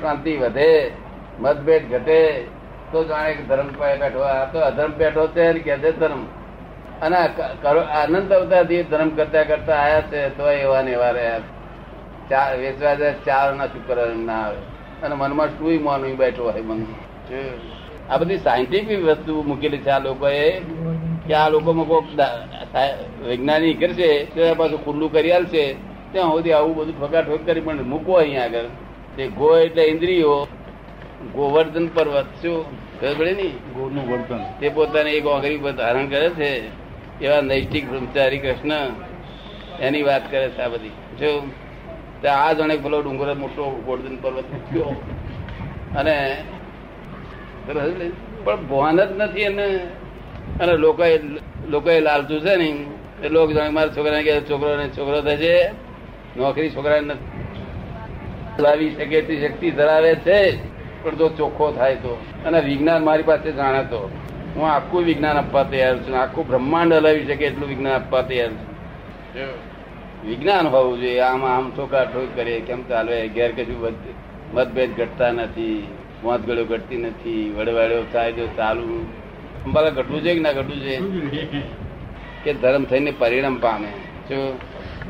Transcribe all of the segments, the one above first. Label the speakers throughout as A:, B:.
A: શાંતિ વધે મતભેદ ઘટે તો જાણે કે ધર્મ બેઠો. આ તો અધર્મ બેઠો છે ને કે છે ધર્મ? અને આનંદ અવતારથી ધર્મ કરતા કરતા આયા છે તો એવા ને એવા રહ્યા ચાર વેચવા જાય ચાર ના શુક્ર ના આવે. અને મનમાં શું માનવી બેઠો હોય મન. આ બધી સાયન્ટિફિક વસ્તુ મૂકેલી છે આ લોકોએ કે આ લોકોમાં સા- વૈજ્ઞાનિક કરશે તો પાછું ખુલ્લું કરી આલશે ત્યાં સુધી આવું બધું ઠોકાઠોક કરી પણ મૂકો અહીંયા આગળ. તે ગો એટલે ઇન્દ્રિયો ગોવર્ધન પર્વત શું? ખબર ને?
B: ગોળનું વર્ધન
A: તે પોતાને એક ઓગરી પર ધારણ કરે છે એવા નૈષ્ઠિક બ્રહ્મચારી કૃષ્ણ એની વાત કરે છે આ બધી. જો આ જણે પેલો ડુંગર મોટો ગોવર્ધન પર્વત મૂક્યો અને પણ ભાન જ નથી એને અને લોકોએ લોકોએ લાલચું છે ને એ લોકો જાણે મારા છોકરાને કે છોકરો ને છોકરો થશે નોકરી છોકરાને નથી. લાવી શકે તે શક્તિ ધરાવે છે? પણ જો ચોખ્ખો થાય તો? અને વિજ્ઞાન મારી પાસે જાણે તો? હું આખું વિજ્ઞાન આપવા તૈયાર છું આખું બ્રહ્માંડ હલાવી શકે એટલું વિજ્ઞાન આપવા તૈયાર છું. વિજ્ઞાન હોવું જોઈએ આમ આમ ઠોકા ઠોક કરીએ કેમ ચાલે? ઘેર કશું મતભેદ ઘટતા નથી મોતગળો ઘટતી નથી વડવાડ્યો થાય તો ચાલુ. અંબાલા ઘટવું છે કે ના ઘટવું છે કે ધર્મ થઈને પરિણામ પામે. જો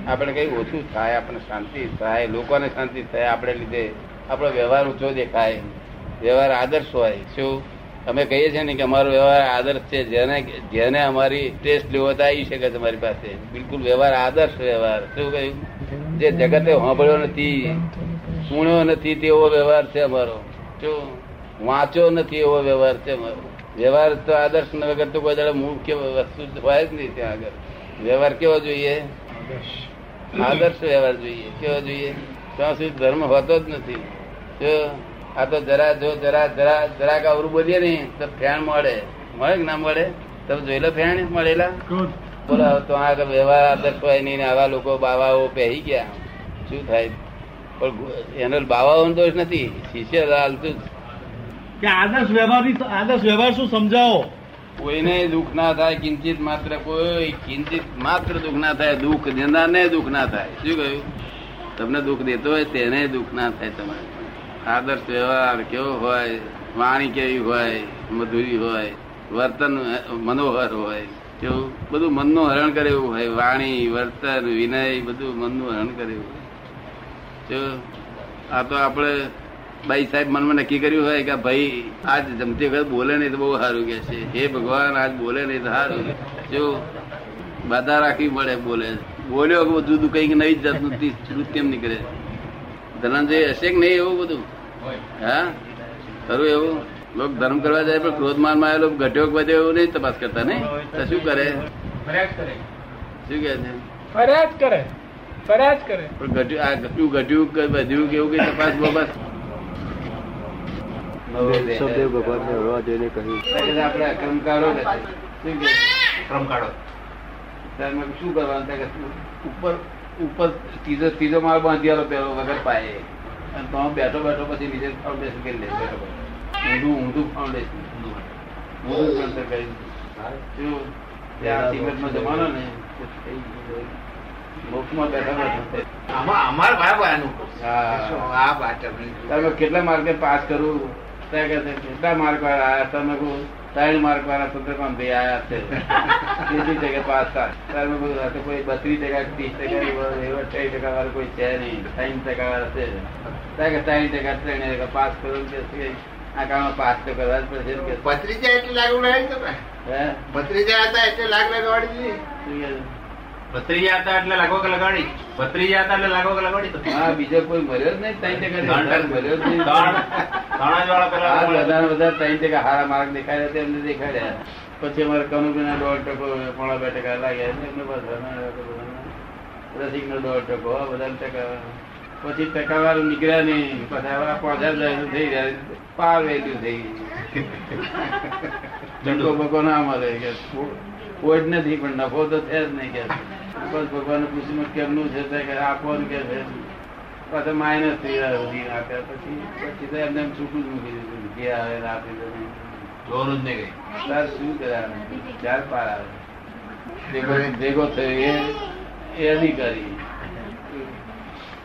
A: આપણે કઈ ઓછું થાય આપણે શાંતિ થાય, લોકોને શાંતિ થાય, આપણે લીધે આપણો વ્યવહાર ઊંચો દેખાય, વ્યવહાર આદર્શ હોય. શું? અમે કહીએ છીએ ને કે અમારો વ્યવહાર આદર્શ છે, જેને જેને અમારી ટેસ્ટ લેવો તો આવી શકે તમારી પાસે. બિલકુલ વ્યવહાર આદર્શ વ્યવહાર. શું કહ્યું? જે જગતે સાંભળ્યો નથી, સુણ્યો નથી, તેવો વ્યવહાર છે અમારો. શું? વાંચ્યો નથી એવો વ્યવહાર છે અમારો. વ્યવહાર તો આદર્શ વગર તો કોઈ મુખ્ય વસ્તુ હોય જ નહીં ત્યાં આગળ. વ્યવહાર કેવો જોઈએ? આદર્શ. વ્યવહાર જોઈએ. કેવો જોઈએ? ત્યાં સુધી ધર્મ હોતો જ નથી. જો આ તો જરા જો જરા જરા જરાક અવરું બોલીએ ને તો ફેણ મળે. મળે કે ના મળે? તમે જોઈ લો ફેણ મળેલા? બોલો તો આ વ્યવહાર આદર્શ હોય નહીં ને આવા લોકો બાવાઓ પહેરી ગયા. શું થાય? પણ એનો બાવાઓનો દોષ નથી. શિષ્ય હાલતું
B: આદર્શ વ્યવહાર આદર્શ વ્યવહાર શું સમજાવો?
A: કોઈને દુઃખ ના થાય, કિંચિત માત્ર કોઈ, કિંચિત માત્ર દુઃખ ના થાય, દુઃખ દેનારને દુઃખ ના થાય. શું કહ્યું? તમને દુઃખ દેતો હોય તેને દુઃખ ના થાય તમારે. આદર્શ વ્યવહાર કેવો હોય, વાણી કેવી હોય, મધુરી હોય, વર્તન મનોહર હોય, કેવું? બધું મનનું હરણ કરે એવું હોય. વાણી, વર્તન, વિનય, બધું મનનું હરણ કરે એવું હોય. આ તો આપણે ભાઈ સાહેબ મનમાં નક્કી કર્યું હોય કે ભાઈ આજ જમતી વખત બોલે નહીં તો બહુ સારું કે છે. હે ભગવાન આજ બોલે નહીં તો સારું જો બાધા રાખવી પડે બોલે. બોલ્યો કે બધું કંઈક નવી જ જાતનું શ્રુત કેમ નીકળે. ધનંજય હશે કે નહીં એવું બધું? હા? ખરું એવું? લોક ધર્મ કરવા જાય પણ ક્રોધ માનમાં આવેલો ઘટ્યો વધ્યો એવું નહીં તપાસ કરતા નહીં? તો શું કરે? શું કે છે?
C: ફરિયાદ કરે. ફરિયાદ કરે.
A: પણ ઘટ્યું આ ઘટ્યું ઘટ્યું કે વધ્યું કે એવું કઈ તપાસ બપાસ
D: સબદેવ ભગવાનને હળવા જોઈને કહ્યું.
A: આપણે અક્રમકારો જ શું કે?
C: ક્રમ કાઢો
A: શું કરવાનું? ઉપર ઉપર ત્રીજો ત્રીજો માળ બાંધી આલો પેલો વગર પાયે. અને તો બેઠો બેઠો પછી નીચે ફાઉન્ડેશન કરી લે બેઠો ઊંધું ઊંધું ફાઉન્ડેશન ઊંધું ફાઉન્ડેશન કરી ત્યાં સિમેન્ટનો જમાનો ને કેટલા માર્કે પાસ કરું કેટલા માર્ક વાળા આયા તમે કહું ત્રણ માર્ક વાળા ચંદ્રકાંત ભાઈ આયા છે ત્રીજી જગ્યાએ પાસ થાય ત્યારે મેં કહ્યું, આ તો કોઈ બત્રીસ ટકા ત્રીસ ટકા એવા ત્રણ ટકા વાળા કોઈ છે નહીં ત્રણ ટકા વાળા છે ત્રણ ટકા ત્રણ ટકા પાસ કરું કે આ કામમાં પાસ તો કરવા જ પડશે
C: ભત્રીજા એટલે લાગુ લગાડી તમે ભત્રીજા હતા એટલે લાગ લગાડી
A: શું કે?
C: ભત્રીજા હતા એટલે લાગો કે લગાડી? ભત્રીજા હતા એટલે લાગો કે લગાડી
A: હા બીજો કોઈ મળ્યો જ નહીં ત્રણ ટકા મળ્યો જ નહીં.
C: ત્રણ જ વાળા પેલા
A: બધા વધારે ત્રણ ટકા હારા માર્ક દેખાય તે એમને દેખાડ્યા. પછી અમારે કનુભાઈના દોઢ ટકો પોણા બે ટકા લાગ્યા એમને બધાના. રસિકનો દોઢ ટકો બધા ટકા. પછી ટકાવાર નીકળ્યા નહીં. પછી પાંચ હજાર થઈ ગયા પાર વેલ્યુ થઈ ગઈ. ધંધો બકો ના મળે. કે કોઈ જ નથી પણ નફો તો થયા જ નહીં કે. બસ ભગવાન પૂછ્યું કેમનું છે તે કે આપવાનું કે છે. પાછા માઇનસ થઈ આપ્યા પછી પછી તો એમને એમ છૂટું જ મૂકી દીધું જે આવે આપી દે
C: જોર જ નહીં ગઈ
A: તાર શું કર્યા ચાર પાર આવે. ભેગો થયો એ એ અધિકારી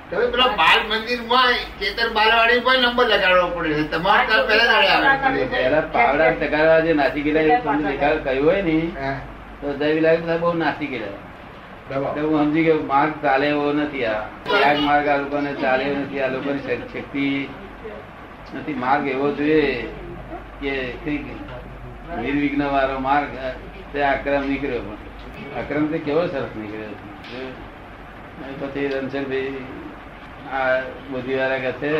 E: તમે પેલા બાલ મંદિરમાં ચેતર બાલવાડી પર નંબર લગાડવો પડે છે. તમારે ત્યાં પહેલા દાડે આવવું પડે
A: પાવડા ટકાવા જે નાસી ગયેલા તમને કહ્યું હોય ને. તો દવી લાગે બહુ નાસી ગયેલા. હું સમજી ગયો, માર્ગ ચાલે એવો નથી આ. ત્યાગ માર્ગ આ લોકોને ચાલે નથી, આ લોકોની શક્તિ નથી. માર્ગ એવો જોઈએ કે નિર્વિઘ્ન વાળો માર્ગ તે આક્રમ નીકળ્યો પણ. આક્રમ તે કેવો સરસ નીકળ્યો પછી રણછોડભાઈ આ બુદ્ધિ વાળા કહે છે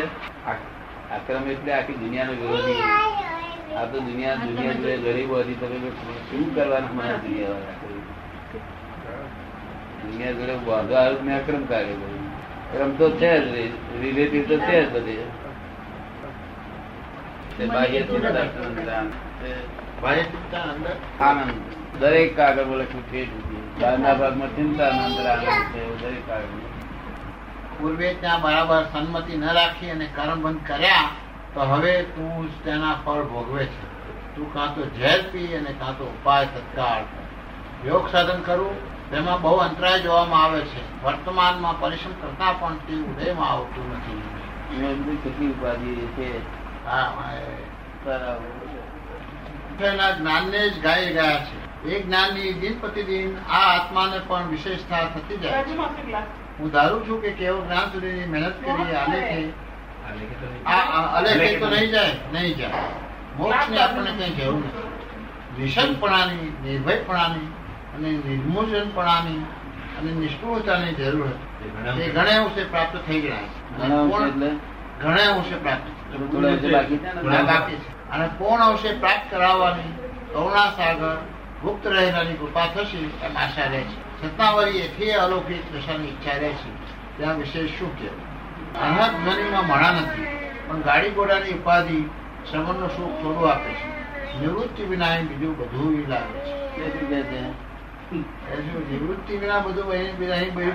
A: આક્રમ એટલે આખી દુનિયાનો વિરોધી. આ તો દુનિયા દુનિયા ગરીબો હતી તમે શું કરવાનું મને દુનિયા વાળા દુનિયા જોડે વાંધો આવ્યો મેં અક્રમ કાર્ય કર્યું ક્રમ તો છે જ રિલેટિવ તો છે જ બધી. આનંદ. દરેક કાગળમાં લખ્યું છે બહારના ભાગમાં ચિંતા આનંદ આનંદ છે દરેક કાગળ
E: પૂર્વે ત્યાં બરાબર સંમતિ ન રાખી અને કર્મ બંધ કર્યા તો હવે તું તેના ફળ ભોગવે છે. તું કાં તો ઝેર પી અને કાં તો ઉપાય તત્કાળ યોગ સાધન કરવું તેમાં બહુ અંતરાય જોવામાં આવે છે. વર્તમાનમાં પરિશ્રમ કરતા પણ તે ઉદયમાં આવતું નથી.
A: કેટલી ઉપાધિ છે?
E: હા, જ્ઞાનને જ ગાઈ ગયા છે. એ જ્ઞાનની દિન પ્રતિદિન આ આત્માને પણ વિશેષતા થતી જાય છે. હું ધારું છું કે કેવો જ્ઞાન સુધીની મહેનત કરી આલેખે આ આ તો નહીં જાય નહીં જાય. મોક્ષની આપણને કઈ જરૂર નથી. નિશંકપણાની નિર્ભયપણાની અને નિર્મોચનપણાની અને નિષ્ફળતાની જરૂર હતી. એ ઘણે અંશે. પ્રાપ્ત થઈ ગયા છે.
A: ઘણા અંશે
E: પ્રાપ્ત અને પૂર્ણ અંશે પ્રાપ્ત કરાવવાની? કરુણા સાગર ગુપ્ત રહેનારી કૃપા થશે એમ આશા રહે છે. સત્તાવરી એથી અલૌકિક દશાની ઈચ્છા રહે છે. ત્યાં વિશે શું કહેવું? અનહદ ધ્વનિમાં મણા નથી પણ ગાડી ઘોડાની ઉપાધિ શ્રવણનું સુખ થોડું આપે છે. નિવૃત્તિ વિના બીજું બધું લાગે છે. વિના બધું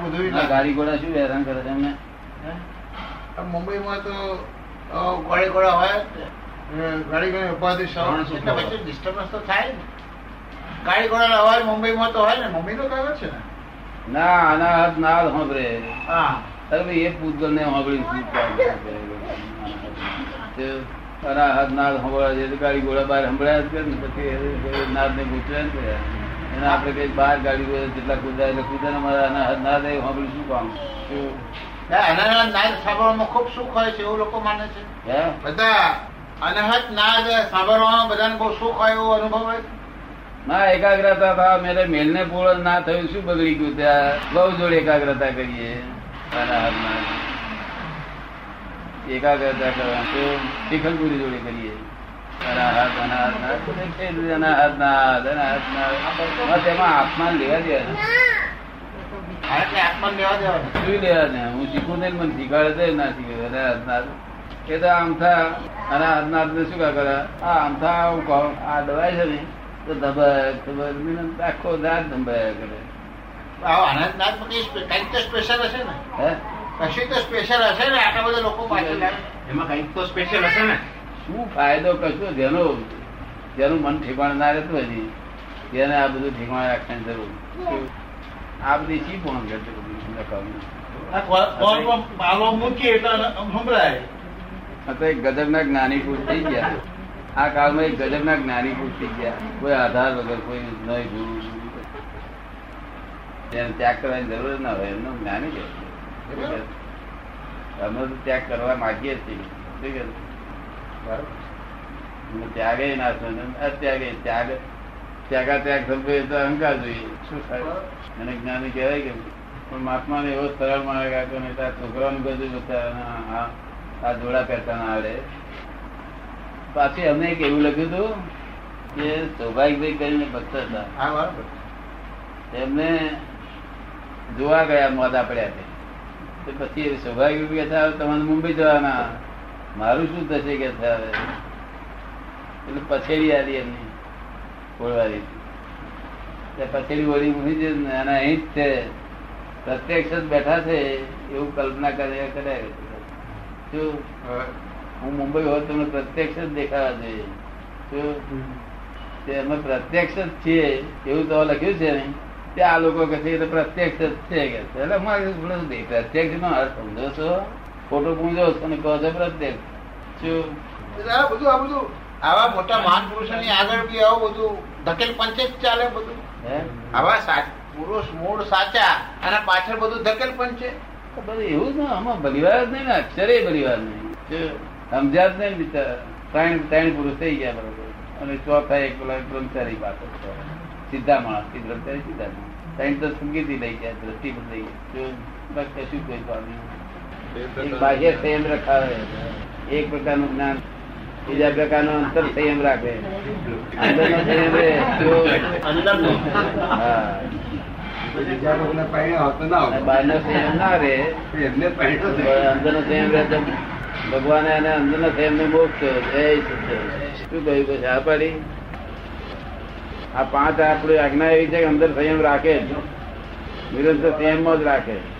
E: બધું
A: ગાડી ઘોડા શું હેરાન કરે છે એમને?
E: મુંબઈમાં તો ગાડી ઘોડા હોય ગાડી ઘોડા ઉપાધિ ડિસ્ટર્બન્સ તો થાય ને ગાડી ઘોડાનો અવાજ મુંબઈમાં તો હોય ને મમ્મી તો કાગળ છે ને?
A: ના આના હાથ ના સાંભળે
E: હા.
A: અરે એ પૂતગલ ને સાંભળી શું કામ કરે? તે આના હાથ નાદ સાંભળવા છે ગાડી ઘોડા બહાર સંભળાયા જ કરે ને પછી નાદ ને કર્યા એને આપણે કઈ બહાર ગાડી જેટલા કુદા એટલે કુદા ના મારા આના ના નાદ એ સાંભળી શું કામ?
E: ના, નાદ સાંભળવામાં ખૂબ સુખ હોય છે એવું લોકો માને છે. બધા અનહદ નાદ સાંભળવામાં બધાને બહુ સુખ હોય એવો અનુભવ હોય
A: ના એકાગ્રતા થવા મેરે મેલને પૂર્ણ ના થયું શું બગડી ગયું ત્યાં? બહુ જોડે એકાગ્રતા કરીએ. આના હાથ નાદ એકાગ્રતા કરવા તો શિખંડપુરી જોડે કરીએ. આત્મા લેવા
E: હા, દેવાનું
A: હું શીખું ને મને શીખવાડે ના શીખે આના હાથ નાદ એ તો આમ થા આના ને શું કરે આ આમ થા આવું આ દવાય છે ને તો ધબક ધબક આખો દાંત ધંભાયા કરે હે
E: સ્પેશિયલ હશે ને. આટલા બધા લોકો પાછળ
C: એમાં કંઈક તો સ્પેશિયલ હશે ને.
A: શું ફાયદો કશું જેનો જેનું મન ઠેકાણ ના રહેતું હજી તેને આ બધું ઠેકાણ રાખવાની જરૂર. આ બધી શી પણ કરશે ગજબના જ્ઞાની પુરુષ થઈ ગયા. આ કાળમાં એક ગજબના જ્ઞાની પુરુષ થઈ ગયા. કોઈ આધાર વગર કોઈ નહીં ગુરુ તેને ત્યાગ કરવાની જરૂર ના હોય. એમનો જ્ઞાની છે. અમે તો ત્યાગ કરવા માંગીએ જ છીએ ત્યાગે ના અત્યાગે ત્યાગ. ત્યાગા ત્યાગ સમજે તો અહંકાર જોઈએ. શું થાય? અને જ્ઞાની કહેવાય કે પણ મહાત્માને એવો સરળ માર્ગ આપ્યો ને ત્યાં છોકરાનું બધું આ જોડા પહેરતા ના આવડે પાછી અમે એક એવું લખ્યું હતું કે સૌભાગ્યભાઈ કરીને ભક્ત હતા. એમને જોવા ગયા મોદા પડ્યા તે પછી સૌભાગ્ય કે તમારે મુંબઈ જવાના. મારું શું થશે કે હવે? એટલે પછેડી આવી એમની ઓળવારી પછેડી ઓળી મૂકી છે ને, અને અહીં જ છે. પ્રત્યક્ષ જ બેઠા છે, એવું કલ્પના કરે, કર્યા. શું? હું મુંબઈ હોત તમને પ્રત્યક્ષ જ દેખાવા જોઈએ. શું? અમે પ્રત્યક્ષ જ છીએ, એવું તો લખ્યું છે ને. તે આ લોકો કહે છે પ્રત્યક્ષ જ છે કે પ્રત્યક્ષ નો અર્થ સમજો છો? ખોટું પૂજો અને કહો છો પ્રત્યેક શું?
E: બધું આ બધું આવા મોટા મહાન પુરુષોની આગળ બી આવું બધું ધકેલ પંચે જ ચાલે બધું.
A: હે?
E: આવા પુરુષ મૂળ સાચા અને પાછળ બધું ધકેલ પંચે.
A: તો બધું એવું જ ને આમાં બલિવાર જ નહીં ને અક્ષરે બલિવાર નહીં? સમજ્યા જ નહીં બિચાર. ત્રણ ત્રણ પુરુષ થઈ ગયા બરોબર. અને ચોથા એક પેલા બ્રહ્મચારી પાછળ સીધા માણસ બ્રહ્મચારી સીધા ત્રણ તો સંગીતી લઈ ગયા દ્રષ્ટિ પણ લઈ ગયા? કશું કોઈ પામ્યું બાહ્ય સંયમ રખાવે. એક પ્રકારનું જ્ઞાન. બીજા પ્રકારનો અંતર સંયમ રાખે. અંદરનો સંયમ રહે
D: લોકોને પાણી આવતો ના
A: સંયમ ના ભગવાને એને મોક્ષ જય શું કહ્યું? પછી આ પાડી. આ પાંચ આપણી આજ્ઞા એવી છે કે અંદર સંયમ રાખે નિરંતર સંયમમાં જ રાખે.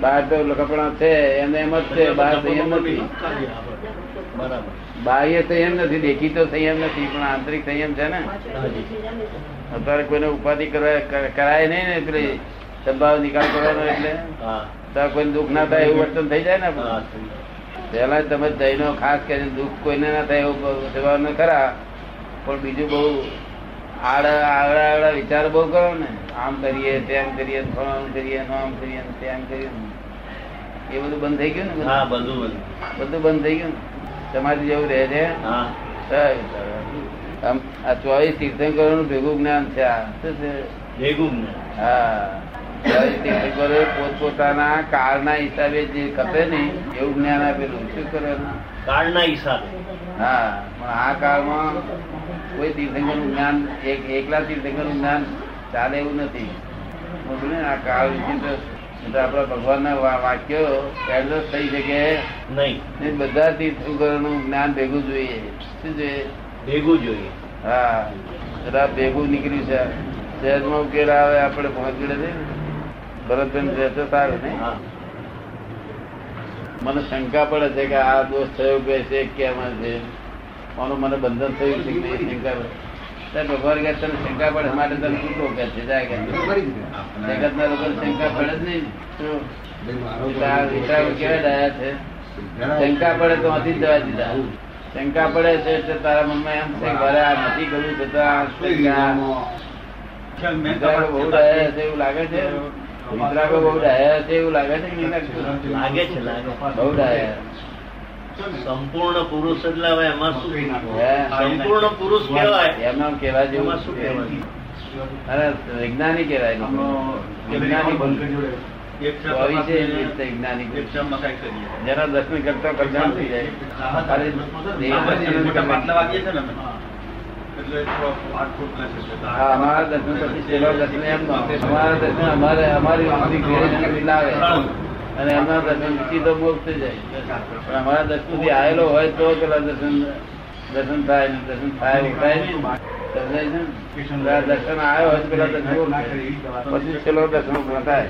A: બહાર તો કપડા છે એને એમ જ છે બહાર સંયમ નથી. બાહ્ય સંયમ નથી દેખી તો સંયમ નથી પણ આંતરિક સંયમ છે ને. અત્યારે કોઈને ઉપાધિ કરવા કરાય નહીં ને પેલી સદભાવ નિકાલ કરવાનો એટલે. તો કોઈને દુઃખ ના થાય એવું વર્તન થઈ જાય ને પેલા તમે જઈનો ખાસ કરીને દુઃખ કોઈને ના થાય એવું સ્વભાવ ન ખરા પણ બીજું બહુ આડા આડા આડા વિચાર બહુ કરો ને. આમ કરીએ તેમ કરીએ ફલાણું કરીએ આમ કરીએ તેમ કરીએ એ બધું બંધ થઈ ગયું ને
C: હા
A: બધું?
C: બધું. બધું
A: થઈ ગયું ને? તમારી જેવું રહે છે. આ ચોવીસ તીર્થંકરો નું ભેગું જ્ઞાન છે આ. શું છે?
C: ભેગું
A: હા. ચોવીસ તીર્થંકરો પોતપોતાના કાળના હિસાબે જે ખપે ને એવું જ્ઞાન આપેલું. શું કરે
C: કાળના હિસાબે.
A: હા પણ આ કાળમાં કોઈ તીર્થંકરનું જ્ઞાન એક એકલા તીર્થંકરનું જ્ઞાન ચાલે એવું નથી. આ કાળ આપણા ભગવાન ના વાક્યો એડજસ્ટ થઈ શકે.
C: નહીં.
A: બધા તીર્થંકરો નું જ્ઞાન ભેગું જોઈએ. શું જોઈએ?
C: ભેગું જોઈએ.
A: હા. જરા ભેગું નીકળ્યું છે. સહેજમાં ઉકેલ આવે આપણે પહોંચી છે ભરતબેન રહેતો સારું ને મને શંકા પડે છે કે આ દોષ થયો કે છે કેમ છે? આનું મને બંધન થયું છે કે શંકા પડે. ભગવાન કે તને શંકા પડે માટે તને છૂટો કે છે. જાય કે જગત ના લોકો શંકા પડે જ નહીં શું? એટલે આ વિચારો કેવા ડાયા છે? શંકા પડે તો આથી જવા દીધા. શંકા પડે છે એટલે તારા મમ્મા એમ છે ઘરે આ નથી કરવું છતાં બહુ ડાયા છે એવું લાગે છે? બહુ ડાયા છે એવું લાગે છે?
C: લાગે છે.
A: બહુ ડાયા.
C: સંપૂર્ણ પુરુષ એટલે હવે એમાં શું? સંપૂર્ણ પુરુષ કહેવાય.
A: એમ નામ કહેવા જેવું
C: શું કહેવાય?
A: અરે વૈજ્ઞાનિક કહેવાય કરતા કલ્યાણ થઈ જાય. અમારા દર્શન પછી દર્શન અમારે અમારી લાવે. અને એમના દર્શન સીધો મોક્ષ થઈ જાય. પણ અમારા દર્શનથી આવેલો હોય તો પેલા દર્શન દર્શન થાય ને દર્શન થાય થાય? દર્શન આવ્યો હોય પેલા દર્શન પછી છેલ્લો દર્શન થાય.